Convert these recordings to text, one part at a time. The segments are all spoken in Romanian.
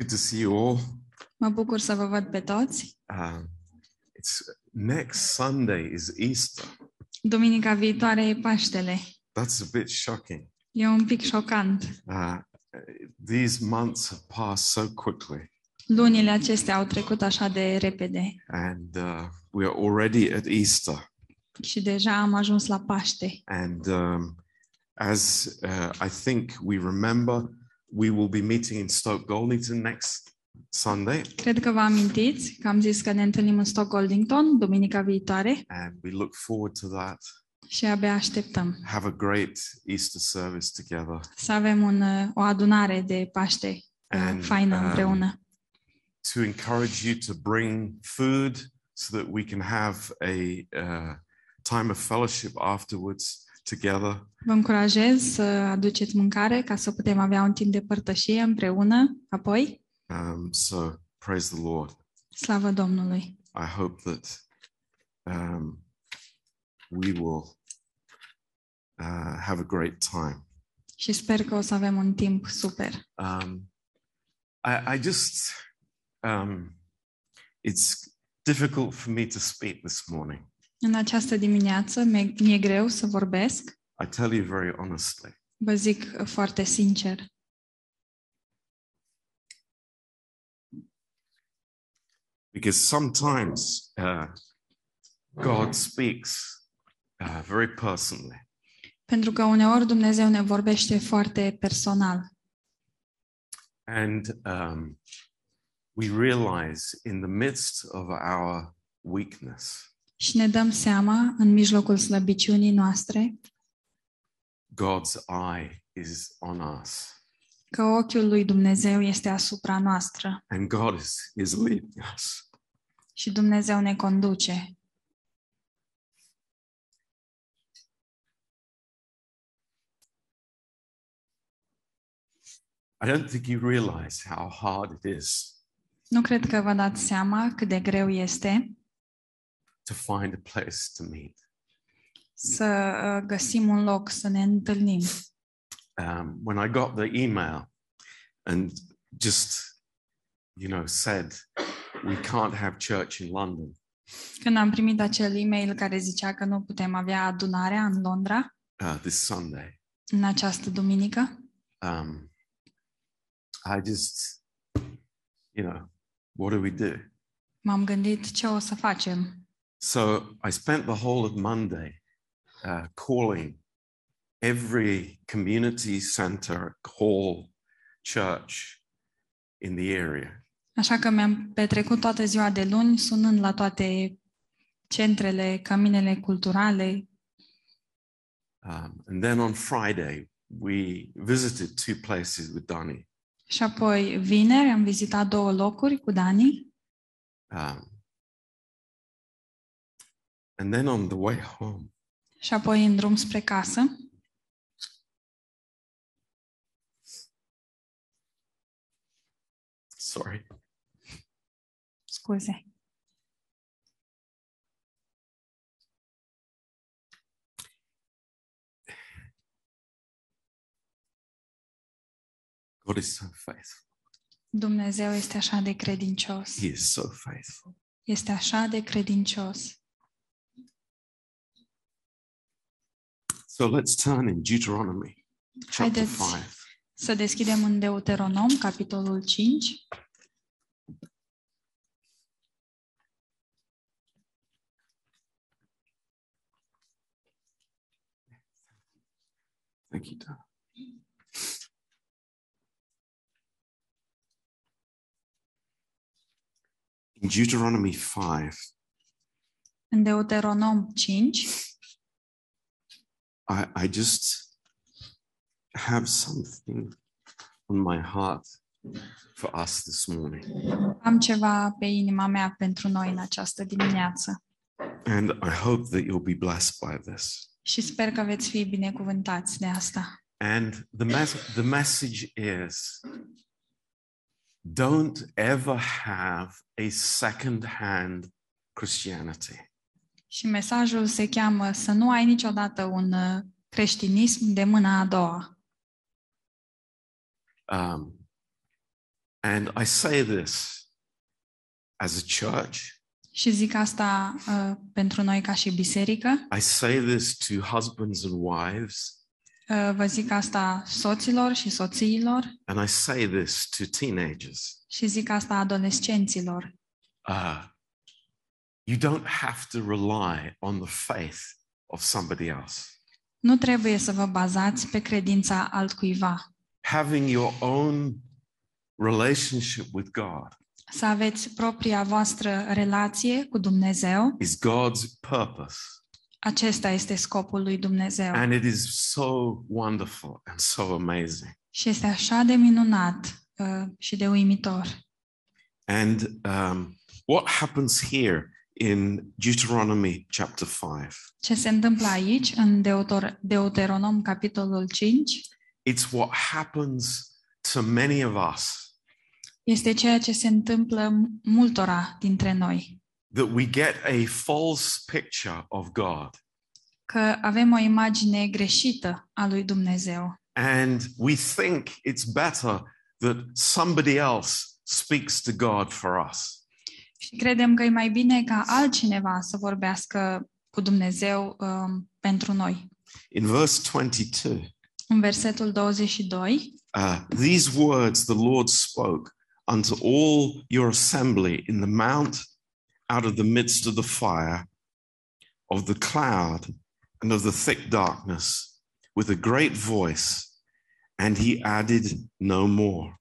Good to see you all. Mă bucur să vă văd pe toți. Um, it's next Sunday is Easter. Duminica viitoare e Paștele. That's a bit shocking. E un pic șocant. Uh, these months have passed so quickly, Lunile acestea au trecut așa de repede and uh, we are already at Easter. și deja am ajuns la Paște. And um, as uh, I think we remember, we will be meeting in Stoke Goldington next Sunday, Cred că vă amintiți că am zis că ne întâlnim în Stockholdington duminica viitoare and we look forward to that. și abia așteptăm Have a great Easter service together. să avem un, o adunare de Paște uh, And, faină um, împreună. to encourage you to bring food so that we can have a uh, time of fellowship afterwards together. Vă încurajez să aduceți mâncare ca să putem avea un timp de părtășie împreună apoi. Um, so praise the Lord. Slavă Domnului! I hope that um, we will uh, have a great time. Și sper că o să avem un timp super. Um, I, I just, um, it's difficult for me to speak this morning. În această dimineață mi-e, mi-e greu să vorbesc. I tell you very honestly. Vă zic uh, foarte sincer. because sometimes uh, God speaks uh, very personally, Pentru că uneori Dumnezeu ne vorbește foarte personal and um, we realize in the midst of our weakness, și ne dăm seama, în mijlocul slăbiciunii noastre, God's eye is on us, că ochiul lui Dumnezeu este asupra noastră and God is, is leading us. și Dumnezeu ne conduce. I don't think you realize how hard it is Nu cred că vă dați seama cât de greu este to find a place to meet. să uh, găsim un loc să ne întâlnim. Um, when I got the email and just, you know, said, we can't have church in London, Când am primit acel e-mail care zicea că nu putem avea adunarea în Londra uh, this Sunday, în această duminică, um, I just, you know, what do we do? m-am gândit ce o să facem. So I spent the whole of Monday uh, calling every community center, hall, church in the area. Așa că mi-am petrecut toată ziua de luni sunând la toate centrele, căminele culturale Um, and then on Friday, we visited two places with Donnie. și apoi vineri am vizitat două locuri cu Dani Um, and then on the way home, și apoi în drum spre casă. sorry, Scuze. God is so faithful. Dumnezeu este așa de credincios. He is so faithful. Este așa de credincios. So let's turn in Deuteronomy chapter Haideți 5. să deschidem în Deuteronom, capitolul 5. Thank you, Dan. In Deuteronomy 5, În Deuteronom 5 I, I just have something on my heart for us this morning. am ceva pe inima mea pentru noi în această dimineață And I hope that you'll be blessed by this. și sper că veți fi binecuvântați de asta. And the, mes- the message is don't ever have a second hand Christianity. Și mesajul se cheamă să nu ai niciodată un uh, creștinism de mâna a doua. Um, And I say this as a church, Și zic asta uh, pentru noi ca și biserică. I say this to husbands and wives, Uh, vă zic asta soților și soțiilor and I say this to teenagers. și zic asta adolescenților. Uh, you don't have to rely on the faith of somebody else. Nu trebuie să vă bazați pe credința altcuiva. Having your own relationship with God Să aveți propria voastră relație cu Dumnezeu. is God's purpose. Acesta este scopul lui Dumnezeu. And it is so wonderful and so amazing. Și este așa de minunat uh, și de uimitor. And um, what happens here in Deuteronomy chapter 5? Ce se întâmplă aici, în Deuter- Deuteronom, capitolul 5, It's what happens to many of us este ceea ce se întâmplă multora dintre noi. that we get a false picture of God Că avem o imagine greșită a lui Dumnezeu and we think it's better that somebody else speaks to God for us. Și credem că e mai bine ca altcineva să vorbească cu Dumnezeu um, pentru noi. In verse 22, În versetul 22, uh, these words the Lord spoke unto all your assembly in the mount out of the midst of the fire, of the cloud, and of the thick darkness, with a great voice, and he added no more.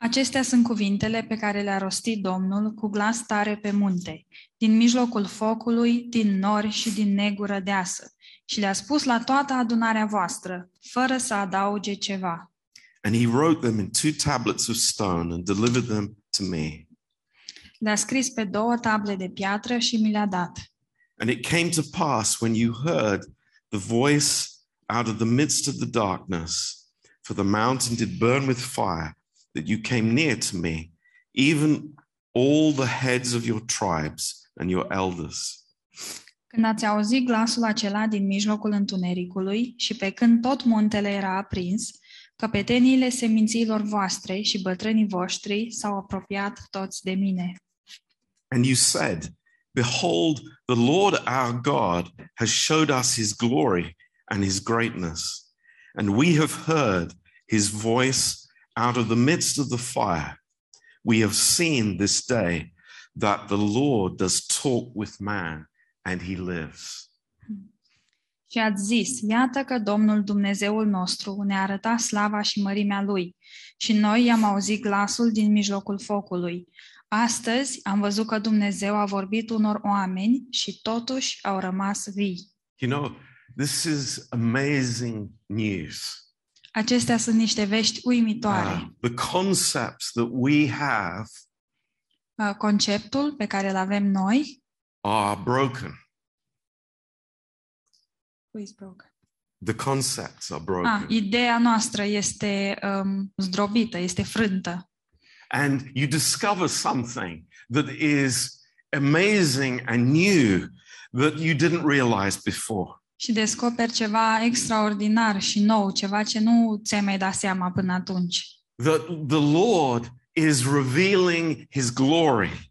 Acestea sunt cuvintele pe care le-a rostit Domnul cu glas tare pe munte, din mijlocul focului, din nori și din negură deasă, și le-a spus la toată adunarea voastră, fără să adauge ceva. And he wrote them in two tablets of stone and delivered them to me. Le-a scris pe două table de piatră și mi le-a dat. And it came to pass when you heard the voice out of the midst of the darkness, for the mountain did burn with fire, that you came near to me, even all the heads of your tribes and your elders. Când ați auzit glasul acela din mijlocul întunericului și pe când tot muntele era aprins, căpeteniile semințiilor voastre și bătrânii voștri s-au apropiat toți de mine. And you said, Behold, the Lord our God has showed us his glory and his greatness, and we have heard his voice out of the midst of the fire. We have seen this day that the Lord does talk with man and he lives. Și ați zis, iată că Domnul Dumnezeul nostru ne-a arătat slava și mărimea Lui și noi i-am auzit glasul din mijlocul focului. Astăzi am văzut că Dumnezeu a vorbit unor oameni și totuși au rămas vii. You know, this is amazing news. Acestea sunt niște vești uimitoare. Uh, the concepts that we have Uh, Conceptul pe care îl avem noi are broken. Who is broken? The concepts are Ah, broken. ideea noastră este um, zdrobită, este frântă. and you discover something that is amazing and new that you didn't realize before. Și descoperi ceva extraordinar și nou, ceva ce nu ți-ai mai dat seama până atunci. That the Lord is revealing his glory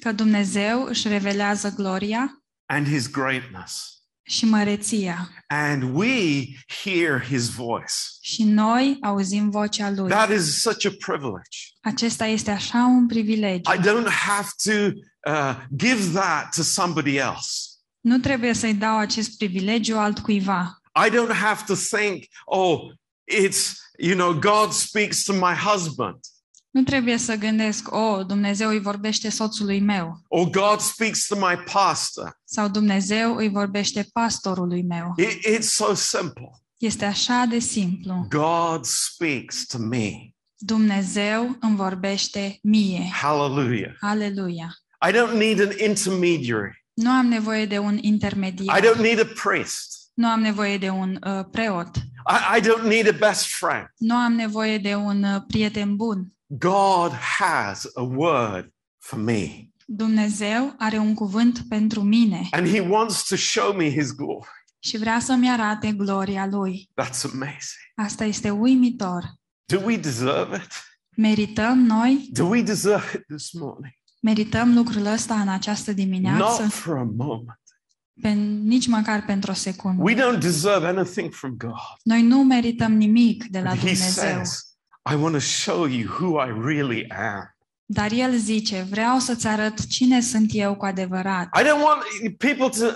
Că Dumnezeu își revelează gloria and his greatness. și măreția. And we hear his voice. Și noi auzim vocea Lui. That is such a privilege. Acesta este așa un privilegiu. I don't have to uh, give that to somebody else. Nu trebuie să-i dau acest privilegiu altcuiva. I don't have to think, oh, it's, you know, God speaks to my husband. Nu trebuie să gândesc, o, Dumnezeu îi vorbește soțului meu or God speaks to my pastor. sau Dumnezeu îi vorbește pastorului meu. It- it's so simple. Este așa de simplu. God speaks to me. Dumnezeu îmi vorbește mie. Hallelujah. Aleluia. I don't need an intermediary. Nu am nevoie de un I intermediar. don't need a priest. Nu am nevoie de un uh, preot. I, I don't need a best friend. Nu am nevoie de un uh, prieten bun. God has a word for me, Dumnezeu are un cuvânt pentru mine and He wants to show me His glory. și vrea să-mi arate gloria Lui. That's amazing. Asta este uimitor. Do we deserve it? Merităm noi, Do we deserve it this morning? Merităm lucrul ăsta în această dimineață, Not for a moment. pe, nici măcar pentru o secundă. We don't deserve anything from God. Noi nu merităm nimic de la But He Dumnezeu. says, I want to show you who I really am. Dar El zice, vreau să-ți arăt cine sunt eu cu adevărat. I don't want people to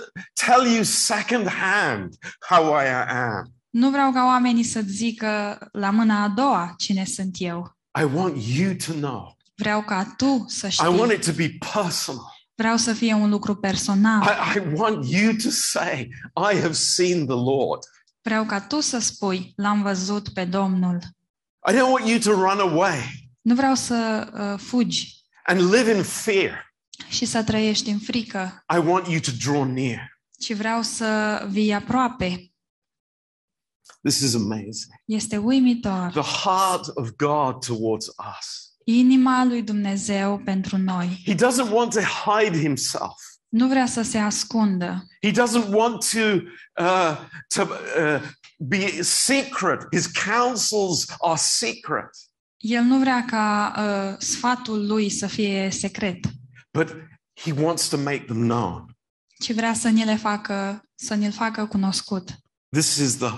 tell you secondhand how I am. Nu vreau ca oamenii să zică la mâna a doua cine sunt eu. I want you to know. Vreau ca tu să I want știi. it to be personal. Vreau să fie un lucru personal. I, I want you to say, I have seen the Lord. Vreau ca tu să spui, l-am văzut pe Domnul. I don't want you to run away Nu vreau să uh, fugi and live in fear. și să trăiești în frică, I want you to draw near. ci vreau să vii aproape. This is amazing. Este uimitor. The heart of God towards us. Inima lui Dumnezeu pentru noi. He doesn't want to hide himself. Nu vrea să se ascundă. He doesn't want to, uh, to uh, be secret. His counsels are secret. El nu vrea ca uh, sfatul lui să fie secret, But he wants to make them known. ci vrea să ni le facă, să ni-l facă cunoscut. This is the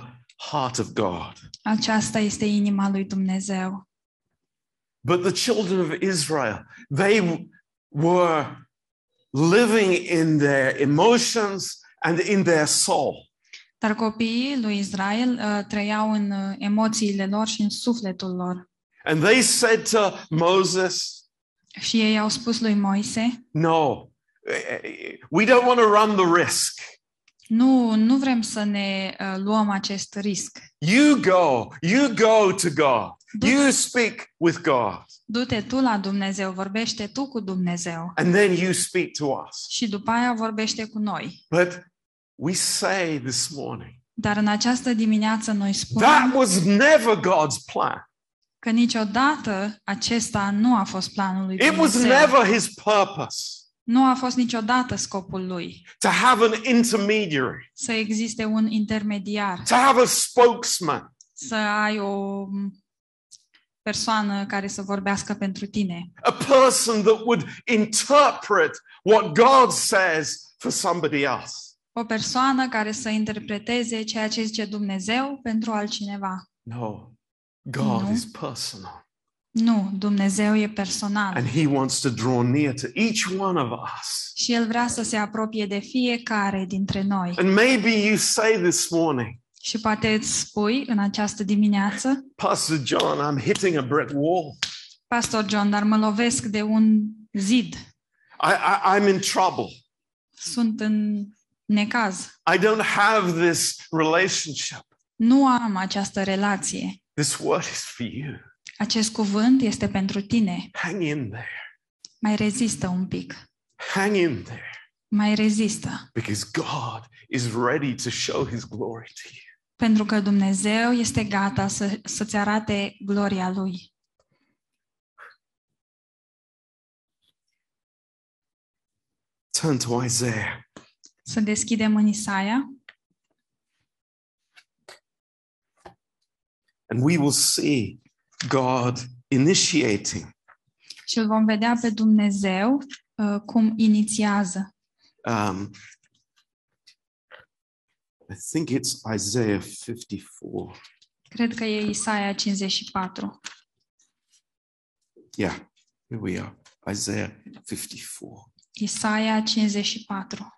heart of God. Aceasta este inima lui Dumnezeu. But the children of Israel, they were living in their emotions and in their soul. Dar copiii lui Israel uh, trăiau în uh, emoțiile lor și în sufletul lor. And they said to Moses, Și ei au spus lui Moise, No, we don't want to run the risk. nu, nu vrem să ne uh, luăm acest risc. You go, you go to God. Du- You speak with God, Du-te tu la Dumnezeu, vorbește tu cu Dumnezeu and then you speak to us. și după aia vorbește cu noi. But we say this morning, Dar în această dimineață noi that spunem was never God's plan. că niciodată acesta nu a fost planul lui It was Dumnezeu. never his purpose Nu a fost niciodată scopul lui to have an intermediary, să existe un intermediar, to have a spokesman. să ai o persoană care să vorbească pentru tine, a person that would interpret what God says for somebody else. o persoană care să interpreteze ceea ce zice Dumnezeu pentru altcineva. No, God No. is personal. Nu, Dumnezeu e personal And He wants to draw near to each one of us. și El vrea să se apropie de fiecare dintre noi. And maybe you say this morning, Și poate îți spui în această dimineață, Pastor John, I'm hitting a brick wall. Pastor John, dar mă lovesc de un zid. I, I, I'm in trouble. Sunt în necaz. I don't have this relationship. Nu am această relație. This word is for you. Acest cuvânt este pentru tine. Hang in there. Mai rezistă un pic. Hang in there Mai rezistă. because God is ready to show His glory to you. Pentru că Dumnezeu este gata să, să-ți arate gloria Lui. Turn to Isaiah. Să deschidem în Isaia and we will see God initiating. și îl vom vedea pe Dumnezeu uh, cum inițiază. Um, I think it's Isaiah 54. Cred că e Isaia 54. Yeah, here we are. Isaiah 54. Isaia 54.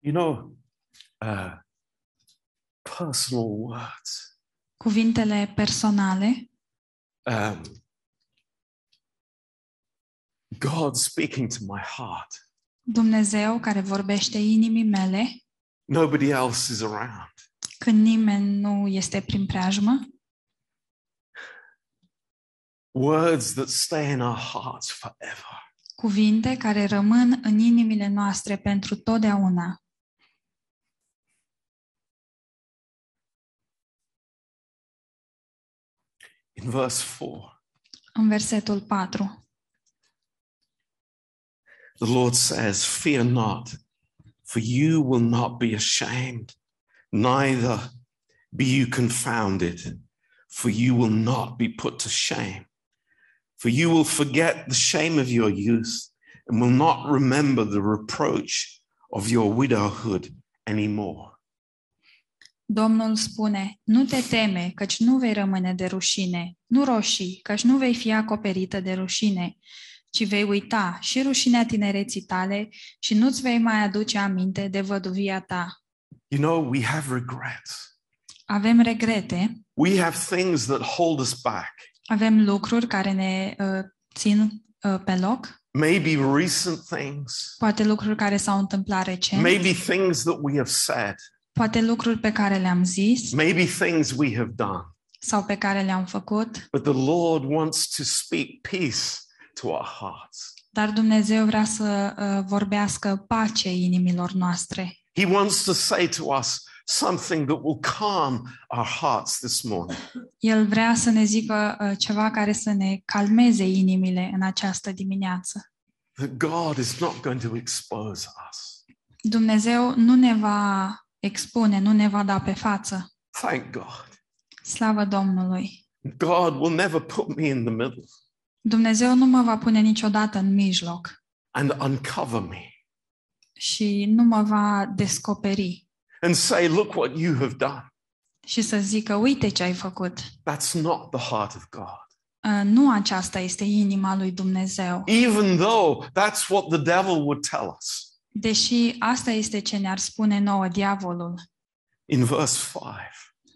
You know, uh, personal words. Cuvintele personale, Um, God speaking to my heart. Dumnezeu care vorbește inimii mele Nobody else is around. când nimeni nu este prin preajmă, Words that stay in our hearts forever. cuvinte care rămân în inimile noastre pentru totdeauna. In verse 4, În versetul 4, the Lord says, Fear not, for you will not be ashamed. neither be you confounded, for you will not be put to shame. For you will forget the shame of your youth and will not remember the reproach of your widowhood anymore. Domnul spune, nu te teme, căci nu vei rămâne de rușine, nu roșii, căci nu vei fi acoperită de rușine, ci vei uita și rușinea tinereții tale și nu-ți vei mai aduce aminte de văduvia ta. You know, we have regrets. Avem regrete, We have things that hold us back. avem lucruri care ne uh, țin uh, pe loc, Maybe recent things, poate lucruri care s-au întâmplat recent, maybe things that we have said, poate lucruri pe care le-am zis maybe things we have done. sau pe care le-am făcut, But the Lord wants to speak peace to our hearts. dar Dumnezeu vrea să uh, vorbească pace inimilor noastre. He wants to say to us something that will calm our hearts this morning. El vrea să ne zică uh, ceva care să ne calmeze inimile în această dimineață. That God is not going to expose us. Dumnezeu nu ne va expune, nu ne va da pe față. Thank God. Slavă Domnului! God will never put me in the middle Dumnezeu nu mă va pune niciodată în mijloc and uncover me și nu mă va descoperi and say, Look what you have done. și să zică, uite ce ai făcut. That's not the heart of God. Uh, Nu aceasta este inima lui Dumnezeu. Even though that's what the devil would tell us. Deși asta este ce ne-ar spune nouă diavolul In verse 5,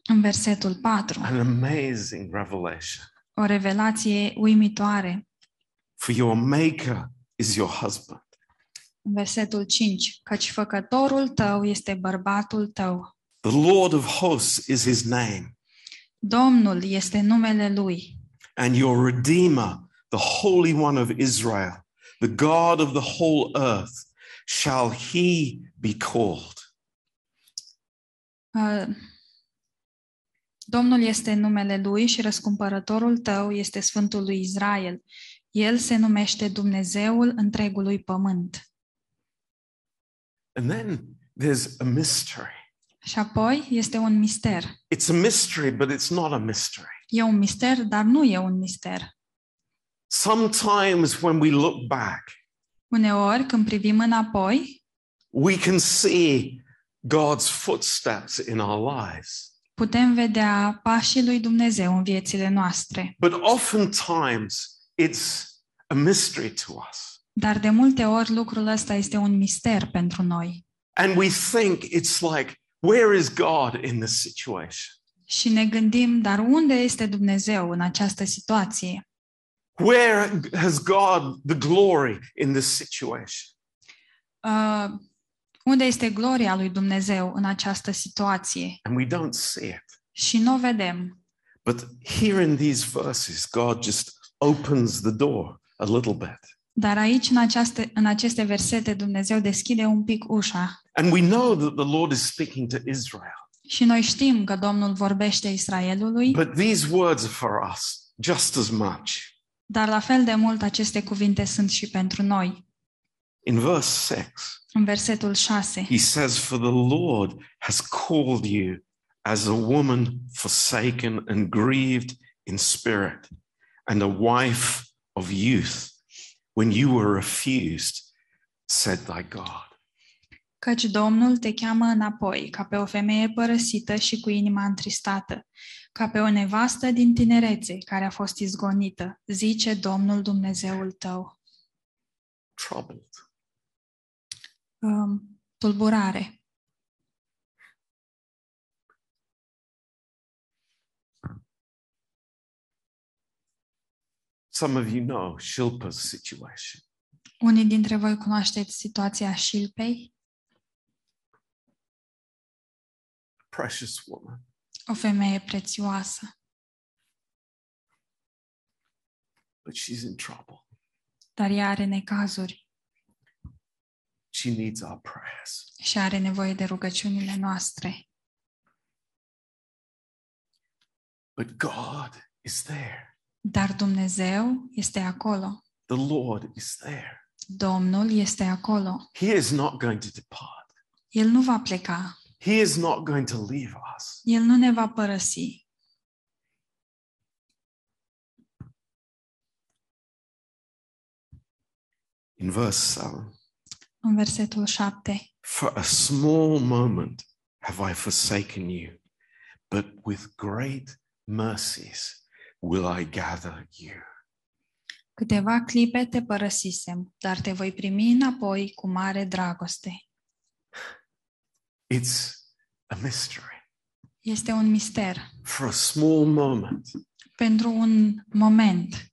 în versetul 4. an amazing revelation. O revelație uimitoare. For your maker is your husband. În versetul 5. Căci făcătorul tău este bărbatul tău. The Lord of hosts is his name, Domnul este numele lui. and your Redeemer, the Holy One of Israel, the God of the whole earth, shall he be called. Uh, Domnul este numele lui și răscumpărătorul tău este Sfântul lui Israel. El se numește Dumnezeul întregului pământ. And then there's a mystery. Și apoi este un mister. It's a mystery, but it's not a mystery. E un mister, dar nu e un mister. Sometimes when we look back, Uneori, când privim înapoi, we can see God's footsteps in our lives. Putem vedea pașii lui Dumnezeu în viețile noastre. But oftentimes it's a mystery to us. Dar de multe ori lucrul ăsta este un mister pentru noi. And we think it's like, where is God in this situation? Și ne gândim, dar unde este Dumnezeu în această situație? Where has God the glory in this situation? Uh, unde este gloria lui Dumnezeu în această situație? And we don't see it. Și nu o vedem. But here in these verses, God just opens the door a little bit. Dar aici, în, aceaste, în aceste versete, Dumnezeu deschide un pic ușa. And we know that the Lord is speaking to Israel. Și noi știm că Domnul vorbește Israelului, But these words are for us just as much. dar la fel de mult aceste cuvinte sunt și pentru noi. In verse 6, În versetul 6, he says, For the Lord has called you as a woman forsaken and grieved in spirit, and a wife of youth, when you were refused, said thy God. Căci Domnul te cheamă înapoi, ca pe o femeie părăsită și cu inima întristată, ca pe o nevastă din tinerețe care a fost izgonită, zice Domnul Dumnezeul tău. Troubled. Um, tulburare. Some of you know Shilpa's situation. Unii dintre voi cunoașteți situația Șilpei, Precious woman. o femeie prețioasă, But she's in trouble. dar ea are necazuri She needs our prayers. și are nevoie de rugăciunile noastre. But God is there. Dar Dumnezeu este acolo. The Lord is there. Domnul este acolo. He is not going to depart. El nu va pleca. He is not going to leave us. El nu ne va părăsi. In verse 7, În versetul 7. for a small moment have I forsaken you, but with great mercies will I gather you. Câteva clipe te părăsisem, dar te voi primi înapoi cu mare dragoste. It's a mystery. Este un mister. For a small moment, Pentru un moment,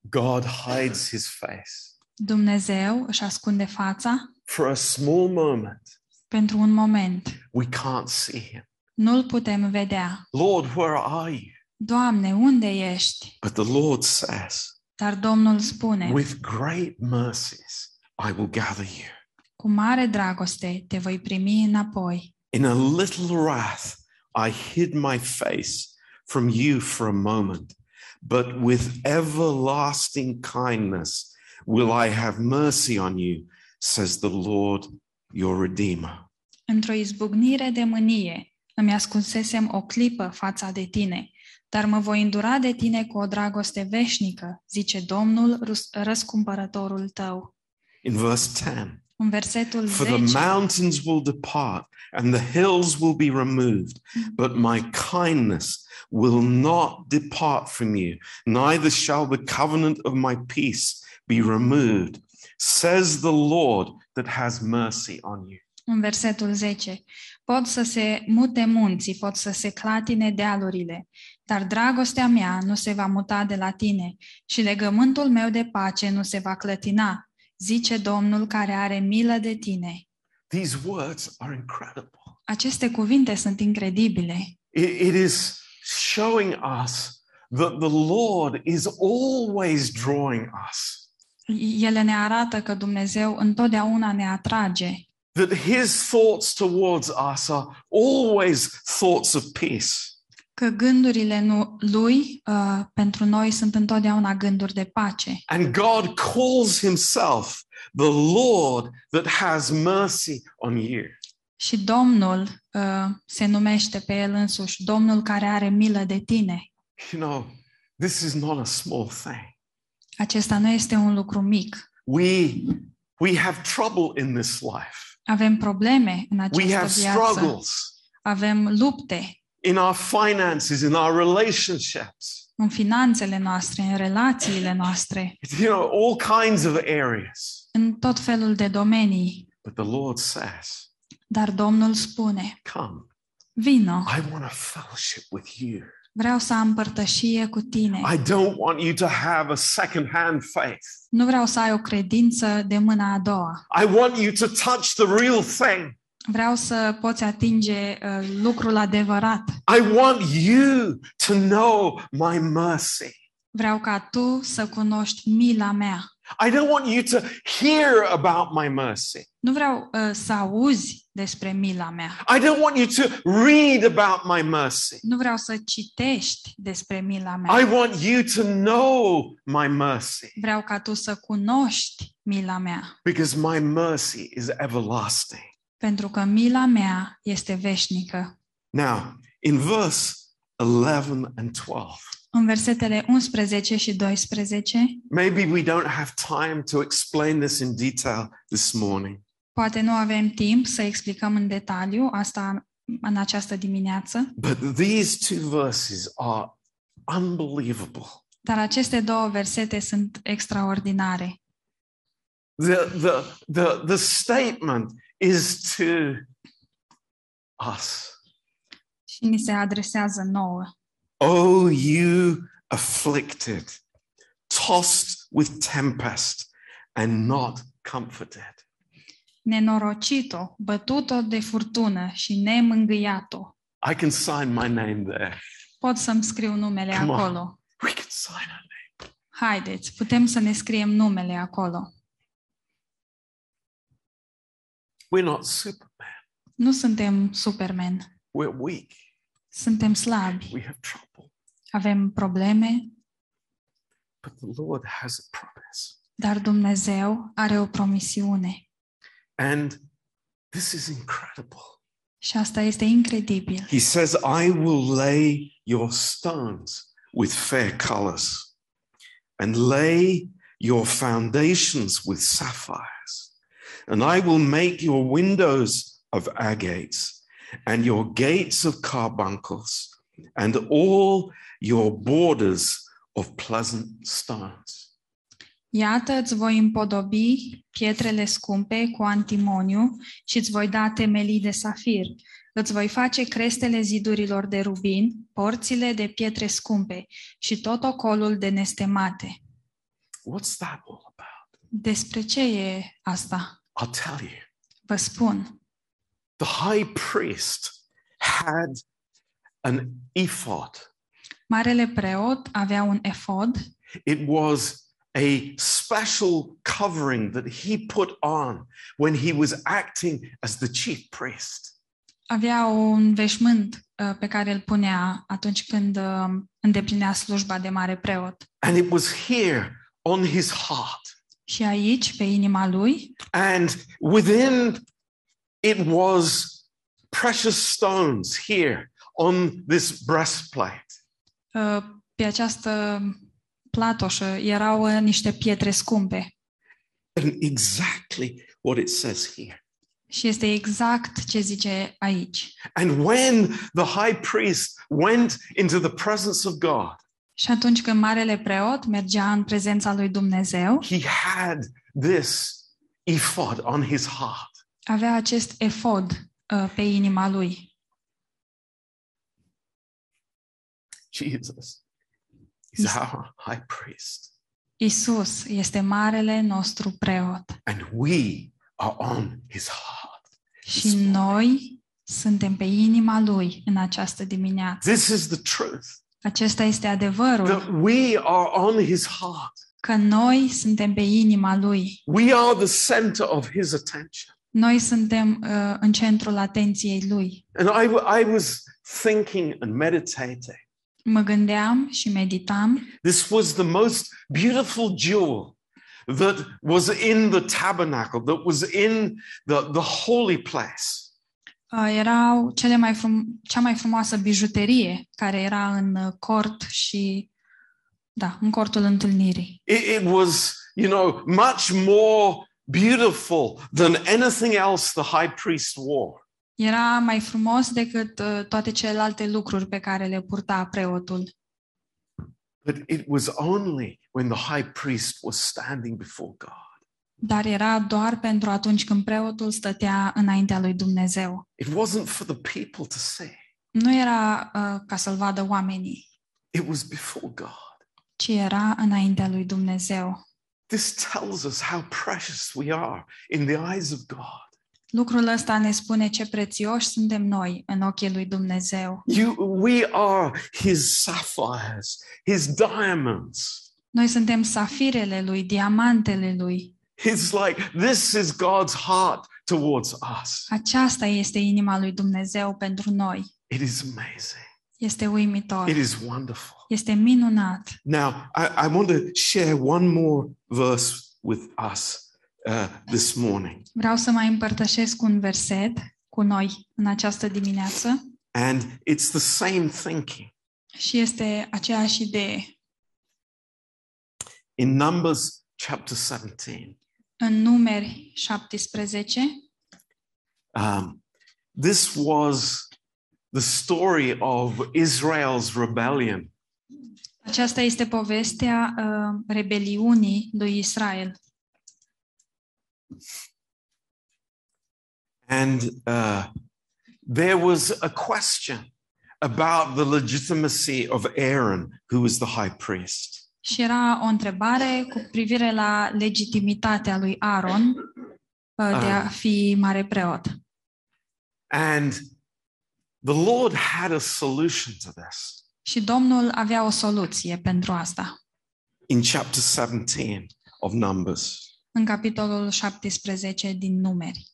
God hides his face. Dumnezeu își ascunde fața. For a small moment, Pentru un moment, we can't see him. nu-l putem vedea. Lord, where are you? Doamne, unde ești? But the Lord says, Dar Domnul spune, with great mercies, I will gather you. cu mare dragoste te voi primi înapoi. In a little wrath, I hid my face from you for a moment, but with everlasting kindness will I have mercy on you, says the Lord your Redeemer. Într-o izbucnire de mânie îmi ascunsesem o clipă fața de tine, dar mă voi îndura de tine cu o dragoste veșnică, zice Domnul, rus- răscumpărătorul tău. In verse 10, În versetul For the 10, mountains will depart and the hills will be removed, but my kindness will not depart from you, neither shall the covenant of my peace be removed, says the Lord that has mercy on you. în versetul 10, pot să se mute munții, pot să se clatine dealurile, dar dragostea mea nu se va muta de la tine și legământul meu de pace nu se va clătina, zice Domnul care are milă de tine. These words are incredible. Aceste cuvinte sunt incredibile. It- it is showing us that the Lord is always drawing us. Ele ne arată că Dumnezeu întotdeauna ne atrage, that his thoughts towards us are always thoughts of peace. că gândurile nu, lui uh, pentru noi sunt întotdeauna gânduri de pace. And God calls himself the Lord that has mercy on you. Și Domnul uh, se numește pe el însuși, Domnul care are milă de tine. You know, this is not a small thing. Acesta nu este un lucru mic. We we have trouble in this life. Avem probleme în We have această viață. struggles Avem lupte in our finances, in our relationships. în finanțele noastre, în relațiile noastre, You know, all kinds of areas. în tot felul de domenii. But the Lord says, Dar Domnul spune, "Come. vino, I want to fellowship with you." Vreau să am părtășie cu tine. I don't want you to have a second-hand faith. Nu vreau să ai o credință de mâna a doua. I want you to touch the real thing. Vreau să poți atinge uh, lucrul adevărat. I want you to know my mercy. Vreau ca tu să cunoști mila mea. I don't want you to hear about my mercy. Nu vreau uh, să auzi despre mila mea. I don't want you to read about my mercy. Nu vreau să citești despre mila mea. I want you to know my mercy Vreau ca tu să cunoști mila mea. because my mercy is everlasting. Pentru că mila mea este veșnică. Now, in verse 11 and 12, În versetele 11 și 12, maybe we don't have time to explain this in detail this morning. poate nu avem timp să explicăm în detaliu asta în această dimineață, But these two verses are unbelievable. dar aceste două versete sunt extraordinare. The, the, the, the statement is to us. Și ni se adresează nouă. O you afflicted, tossed with tempest and not comforted. Nenorocito, bătut-o de furtună și nemângâiat-o. I can sign my name there. Pot să-mi scriu numele Come on. We can sign our name. Haideți, putem să ne scriem numele acolo. We're not Superman. Nu suntem Superman. We're weak. Suntem slabi. We have trouble. Avem probleme, But the Lord has a promise. dar Dumnezeu are o promisiune. And this is incredible. Și asta este incredibil. He says, I will lay your stones with fair colors and lay your foundations with sapphires. And I will make your windows of agates and your gates of carbuncles and all your borders of pleasant stones. Iată, îți voi împodobi pietrele scumpe cu antimoniu și îți voi da temelii de safir. Îți voi face crestele zidurilor de rubin, porțile de pietre scumpe și tot ocolul de nestemate. What's that all about? Despre ce e asta? I'll tell you. Vă spun. The high priest had an ephod. Marele preot avea un efod. It was a special covering that he put on when he was acting as the chief priest. Avea un veșmânt uh, pe care îl punea atunci când uh, îndeplinea slujba de mare preot. And it was here on his heart. Și aici, pe inima lui, And within it was precious stones here on this breastplate. Uh, pe această platoșă erau uh, niște pietre scumpe. And exactly what it says here. Și este exact ce zice aici. And when the high priest went into the presence of God, Și atunci când marele preot mergea în prezența lui Dumnezeu, he had this ephod on his heart. avea acest efod uh, pe inima lui. Jesus is our high priest. Isus este marele nostru preot And we are on his heart. și noi suntem pe inima lui în această dimineață. This is the truth Acesta este adevărul, that we are on his heart. că noi suntem pe inima lui. We are the center of his attention. Noi suntem uh, în centrul atenției lui. And I, w- I was thinking and meditating. Mă gândeam și meditam This was the most beautiful jewel that was in the tabernacle, that was in the, the holy place. Uh, erau cele mai frum- cea mai frumoasă bijuterie care era în uh, cort și da, în cortul întâlnirii. It, it was, you know, much more beautiful than anything else the high priest wore. Era mai frumos decât uh, toate celelalte lucruri pe care le purta preotul. But it was only when the high priest was standing before God. Dar era doar pentru atunci când preotul stătea înaintea lui Dumnezeu. It wasn't for the people to see, Nu era uh, ca să-l vadă oamenii, it was before God. ci era înaintea lui Dumnezeu. This tells us how precious we are in the eyes of God. Lucrul ăsta ne spune ce prețioși suntem noi în ochii lui Dumnezeu. You, we are his sapphires, his diamonds. Noi suntem safirele lui, diamantele lui. It's like this is God's heart towards us. Aceasta este inima lui Dumnezeu pentru noi. It is amazing. Este uimitor. It is wonderful. Este minunat. Now, I, I want to share one more verse with us uh, this morning. Vreau să mai împărtășesc un verset cu noi în această dimineață And it's the same thinking. și este aceeași idee. In Numbers chapter 17, În numeri 17, um, this was the story of Israel's rebellion. aceasta este povestea uh, rebeliunii lui Israel. And uh, there was a question about the legitimacy of Aaron, who was the high priest. Și era o întrebare cu privire la legitimitatea lui Aaron uh, de a fi mare preot. And the Lord had a solution to this Și Domnul avea o soluție pentru asta. in chapter 17 of Numbers. În capitolul 17 din numeri.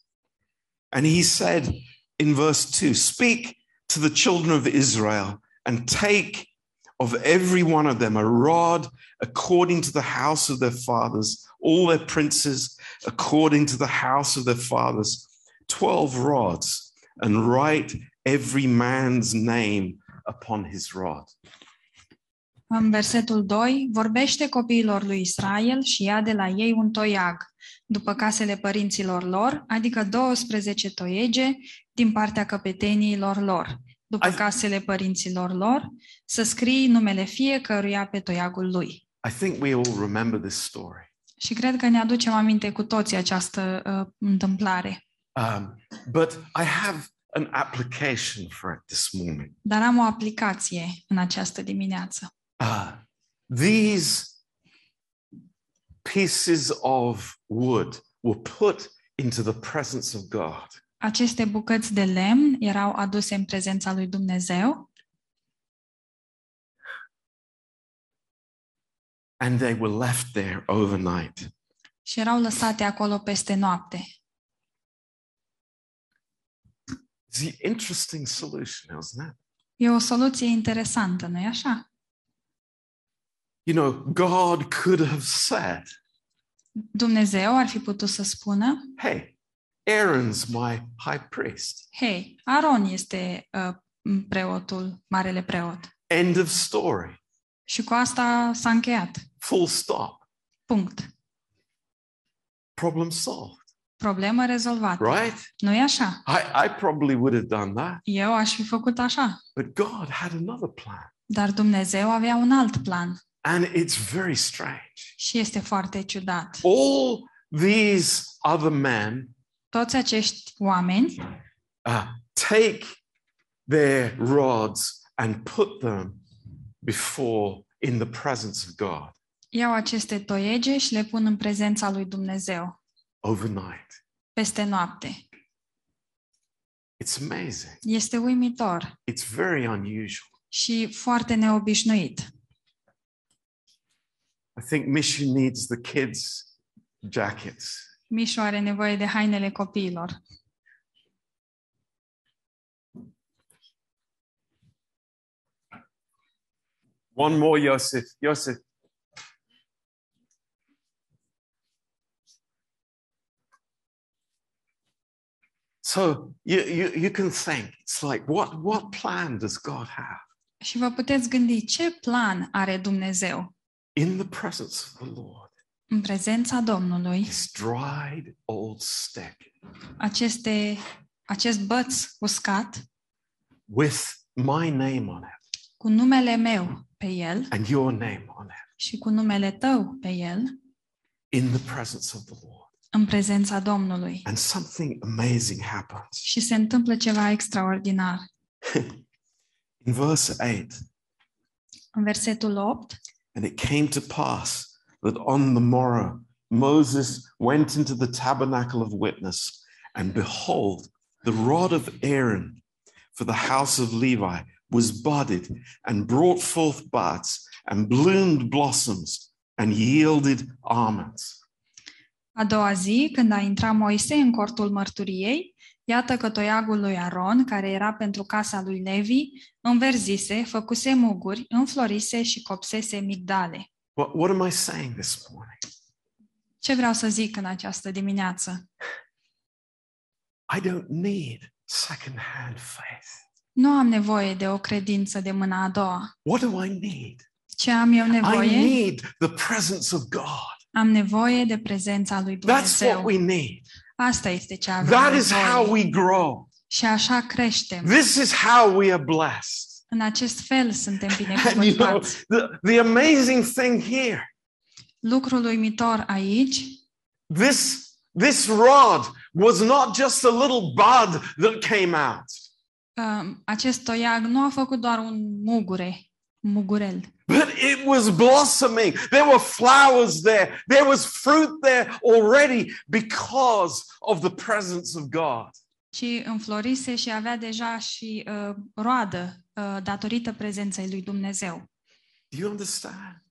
And he said in verse 2 Speak to the children of Israel and take of every one of them a rod according to the house of their fathers, all their princes according to the house of their fathers, 12 rods and write every man's name upon his rod. În versetul 2, vorbește copiilor lui Israel și ia de la ei un toiag, după casele părinților lor, adică 12 toiege din partea căpeteniilor lor, după I- casele părinților lor, să scrii numele fiecăruia pe toiagul lui. I think we all remember this story. Și cred că ne aducem aminte cu toții această uh, întâmplare. Um, but I have an application for it this morning. Dar am o aplicație în această dimineață. Uh, these pieces of wood were put into the presence of God. Aceste bucăți de lemn erau aduse în prezența lui Dumnezeu and they were left there overnight. și erau lăsate acolo peste noapte. It's an interesting solution, isn't it? E o soluție interesantă, nu-i așa? You know, God could have said, Dumnezeu ar fi putut să spună, Hey, Aaron's my high priest. hei, Aron este uh, preotul, marele preot. End of story. Și cu asta s-a încheiat. Full stop. Punct. Problem solved, Problemă rezolvată. right? nu e așa? I, I probably would have done that, Eu aș fi făcut așa. but God had another plan. Dar Dumnezeu avea un alt plan And it's very strange. și este foarte ciudat. All these other men Toți acești oameni uh, take their rods and put them before in the presence of God iau aceste toiege și le pun în prezența lui Dumnezeu overnight. peste noapte. It's amazing. Este uimitor It's very unusual. și foarte neobișnuit. I think Mission needs the kids' jackets. Mișu are nevoie de hainele copiilor. One more, Yosef. Yosef. So you, you, you can think, it's like, what, what plan does God have? Și vă puteți gândi ce plan are Dumnezeu In the presence of the Lord, în prezența Domnului. this dried old stick Aceste, acest băț uscat with my name on it cu numele meu pe el and your name on it și cu numele tău pe el in the presence of the Lord. în prezența Domnului. And something amazing happens. Și se întâmplă ceva extraordinar. In verse 8, În versetul 8, And it came to pass that on the morrow Moses went into the tabernacle of witness, and behold, the rod of Aaron for the house of Levi was budded and brought forth buds and bloomed blossoms and yielded almonds. a doua zi, când a intrat Moise în cortul mărturiei, iată că toiagul lui Aron, care era pentru casa lui Levi, înverzise, făcuse muguri, înflorise și copsese migdale. What, what am I saying this morning? Ce vreau să zic în această dimineață? I don't need secondhand faith. Nu am nevoie de o credință de mâna a doua. What do I need? Ce am eu I nevoie? need the presence of God. Am nevoie de prezența lui That's what Dumnezeu. we need. Asta este ce avem That is how nevoie. we grow. Și așa creștem. This is how we are blessed. În acest fel suntem And you know, binecuvântați. the, the amazing thing here, Lucrul uimitor aici this, this rod was not just a little bud that came out. um, acest toiag nu a făcut doar un mugure, un mugurel, But it was blossoming. There were flowers there. There was fruit there already because of the presence of God. ci înflorise și avea deja și uh, roadă uh, datorită prezenței lui Dumnezeu. Do you understand?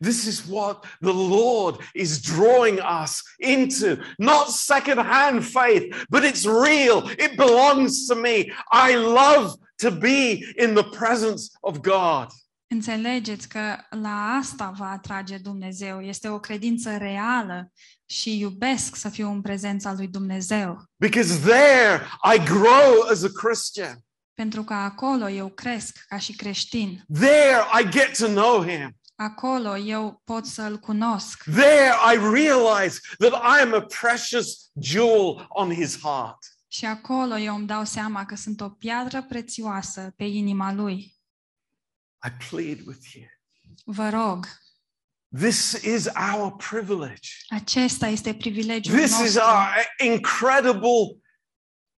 This is what the Lord is drawing us into. Not secondhand faith, but it's real. It belongs to me. I love to be in the presence of God. Înțelegeți că la asta vă atrage Dumnezeu. Este o credință reală și iubesc să fiu în prezența lui Dumnezeu. Because there I grow as a Christian. Pentru că acolo eu cresc ca și creștin. There I get to know Him. Acolo eu pot să-L cunosc. There I realize that I am a precious jewel on His heart. Și acolo eu îmi dau seama că sunt o piatră prețioasă pe inima Lui. I plead with you. Vă rog, This is our privilege. acesta este privilegiul This is nostru. our incredible,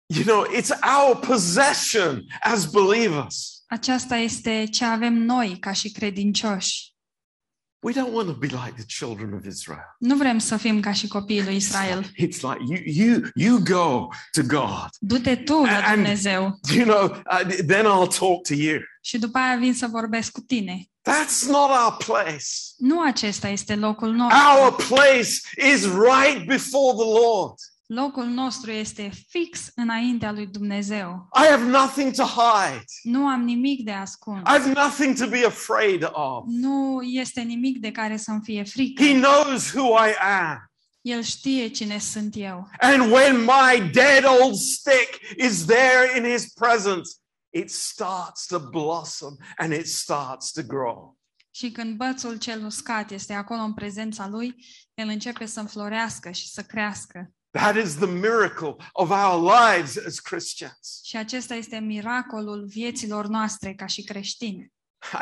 you know, it's our possession as believers. Aceasta este ce avem noi ca și credincioși. We don't want to be like the children of Israel. Nu vrem să fim ca și copiii lui Israel. It's like you, you, you go to God. Du-te tu la And- Dumnezeu You know, uh, then I'll talk to you. și după aia vin să vorbesc cu tine. That's not our place. Nu acesta este locul nostru. Our place is right before the Lord. Locul nostru este fix înaintea lui Dumnezeu. I have nothing to hide. Nu am nimic de ascuns. I have nothing to be afraid of. Nu este nimic de care să-mi fie frică. He knows who I am. El știe cine sunt eu. And when my dead old stick is there in his presence, it starts to blossom and it starts to grow. Și când bățul cel uscat este acolo în prezența lui, el începe să înflorească și să crească. That is the miracle of our lives as Christians. Și acesta este miracolul vieților noastre ca și creștini.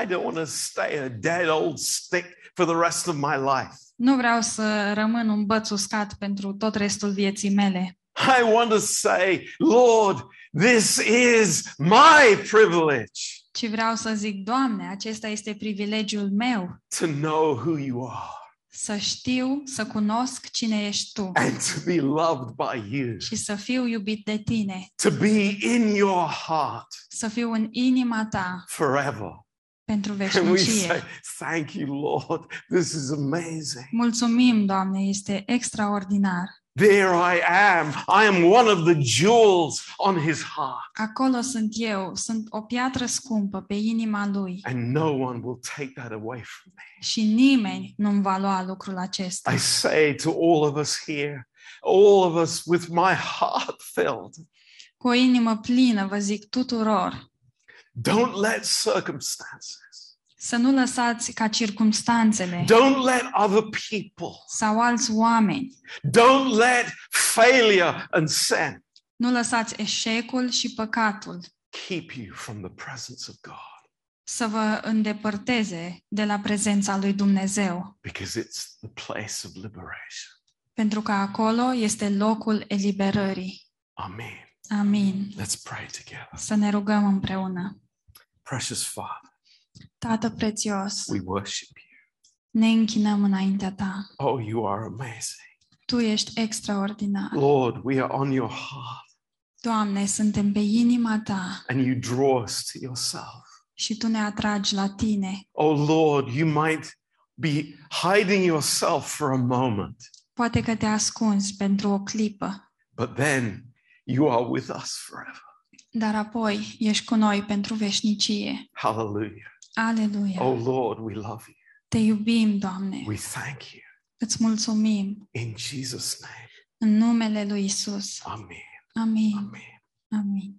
I don't want to stay a dead old stick for the rest of my life. Nu vreau să rămân un băț uscat pentru tot restul vieții mele. I want to say, Lord, this is my privilege Ci vreau să zic, Doamne, acesta este privilegiul meu, to know who you are să știu, să cunosc cine ești Tu and to be loved by you, și să fiu iubit de Tine, to be in your heart să fiu în inima Ta forever. pentru And we say, veșnicie. Thank you, Lord. This is amazing. Mulțumim, Doamne, este extraordinar. There I am. I am one of the jewels on his heart. Acolo sunt eu, sunt o piatră scumpă pe inima Lui And no one will take that away from me. și nimeni nu-mi va lua lucrul acesta. I say to all of us here, all of us with my heart filled, Cu o inimă plină vă zic tuturor, don't let circumstances, să nu lăsați ca circumstanțele don't let other people, sau alți oameni, don't let failure and sin nu lăsați eșecul și păcatul keep you from the presence of God să vă îndepărteze de la prezența lui Dumnezeu, because it's the place of liberation. pentru că acolo este locul eliberării. Amen. Amin. Let's pray together. Să ne rugăm împreună. Precious Father, Tată prețios, we worship you. ne închinăm înaintea ta. Oh, you are amazing. Tu ești extraordinar. Lord, we are on your heart Doamne, suntem pe inima ta and you draw us to yourself. și tu ne atragi la tine. Oh Lord, you might be hiding yourself for a moment, Poate că te ascunzi pentru o clipă, but then you are with us forever. dar apoi ești cu noi pentru veșnicie. Hallelujah. Aleluia! Oh Lord, we love you. Te iubim, Doamne. We thank you. Îți mulțumim In Jesus' name. în numele lui Isus. Amen. Amin. Amen. Amin.